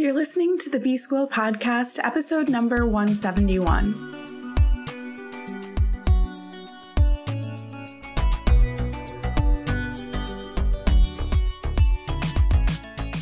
You're listening to the B School Podcast, episode number 171.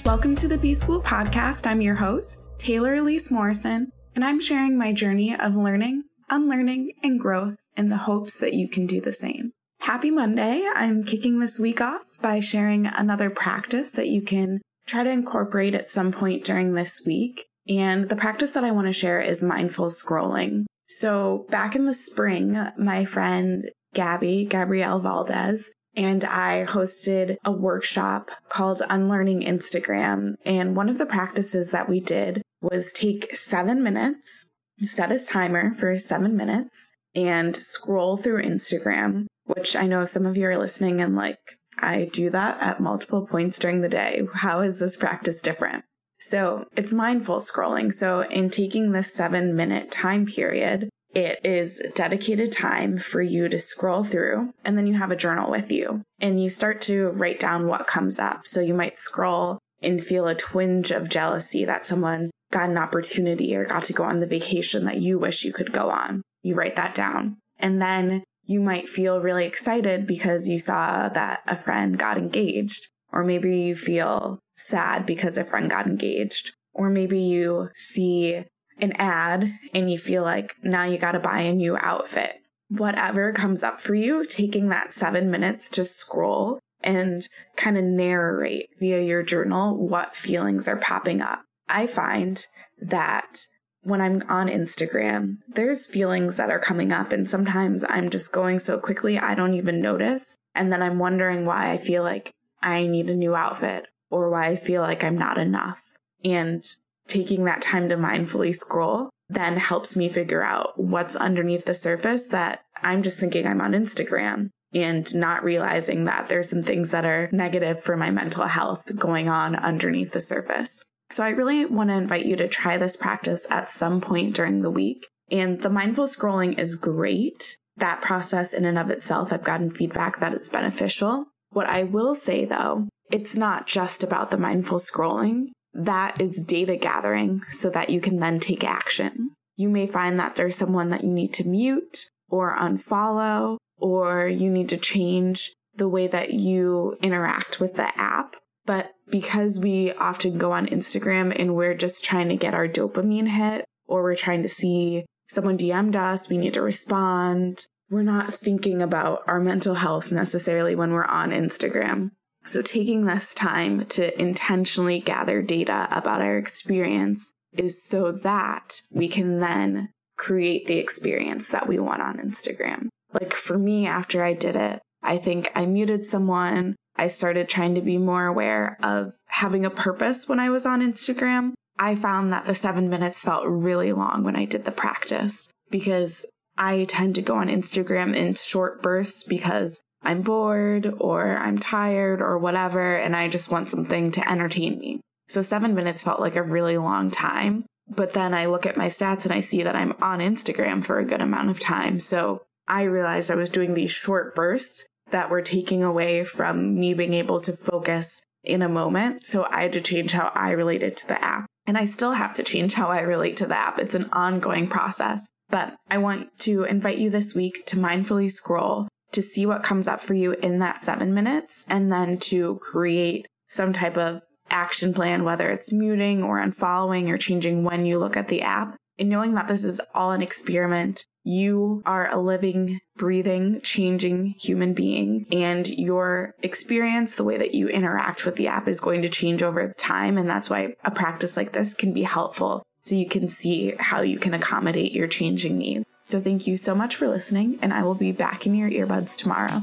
Welcome to the B School Podcast. I'm your host, Taylor Elyse Morrison, and I'm sharing my journey of learning, unlearning, and growth in the hopes that you can do the same. Happy Monday. I'm kicking this week off by sharing another practice that you can try to incorporate at some point during this week. And the practice that I want to share is mindful scrolling. So back in the spring, my friend Gabby, Gabrielle Valdez, and I hosted a workshop called Unlearning Instagram. And one of the practices that we did was take seven minutes, set a timer for seven minutes, and scroll through Instagram, which I know some of you are listening and like, I do that at multiple points during the day. How is this practice different? So it's mindful scrolling. So in taking this seven minute time period, it is dedicated time for you to scroll through and then you have a journal with you and you start to write down what comes up. So you might scroll and feel a twinge of jealousy that someone got an opportunity or got to go on the vacation that you wish you could go on. You write that down. And then you might feel really excited because you saw that a friend got engaged. Or maybe you feel sad because a friend got engaged. Or maybe you see an ad and you feel like now you got to buy a new outfit. Whatever comes up for you, taking that seven minutes to scroll and kind of narrate via your journal what feelings are popping up. I find that when I'm on Instagram, there's feelings that are coming up, and sometimes I'm just going so quickly, I don't even notice. And then I'm wondering why I feel like I need a new outfit or why I feel like I'm not enough. And taking that time to mindfully scroll then helps me figure out what's underneath the surface that I'm just thinking I'm on Instagram and not realizing that there's some things that are negative for my mental health going on underneath the surface. So I really want to invite you to try this practice at some point during the week. And the mindful scrolling is great. That process in and of itself, I've gotten feedback that it's beneficial. What I will say though, it's not just about the mindful scrolling. That is data gathering so that you can then take action. You may find that there's someone that you need to mute or unfollow, or you need to change the way that you interact with the app but because we often go on Instagram and we're just trying to get our dopamine hit, or we're trying to see someone DM'd us, we need to respond. We're not thinking about our mental health necessarily when we're on Instagram. So, taking this time to intentionally gather data about our experience is so that we can then create the experience that we want on Instagram. Like for me, after I did it, I think I muted someone I started trying to be more aware of having a purpose when I was on Instagram. I found that the seven minutes felt really long when I did the practice because I tend to go on Instagram in short bursts because I'm bored or I'm tired or whatever, and I just want something to entertain me. So seven minutes felt like a really long time. But then I look at my stats and I see that I'm on Instagram for a good amount of time. So I realized I was doing these short bursts that were taking away from me being able to focus in a moment. So I had to change how I related to the app. And I still have to change how I relate to the app. It's an ongoing process. But I want to invite you this week to mindfully scroll to see what comes up for you in that seven minutes and then to create some type of action plan, whether it's muting or unfollowing or changing when you look at the app. And knowing that this is all an experiment you are a living, breathing, changing human being, and your experience, the way that you interact with the app is going to change over time. And that's why a practice like this can be helpful so you can see how you can accommodate your changing needs. So, thank you so much for listening, and I will be back in your earbuds tomorrow.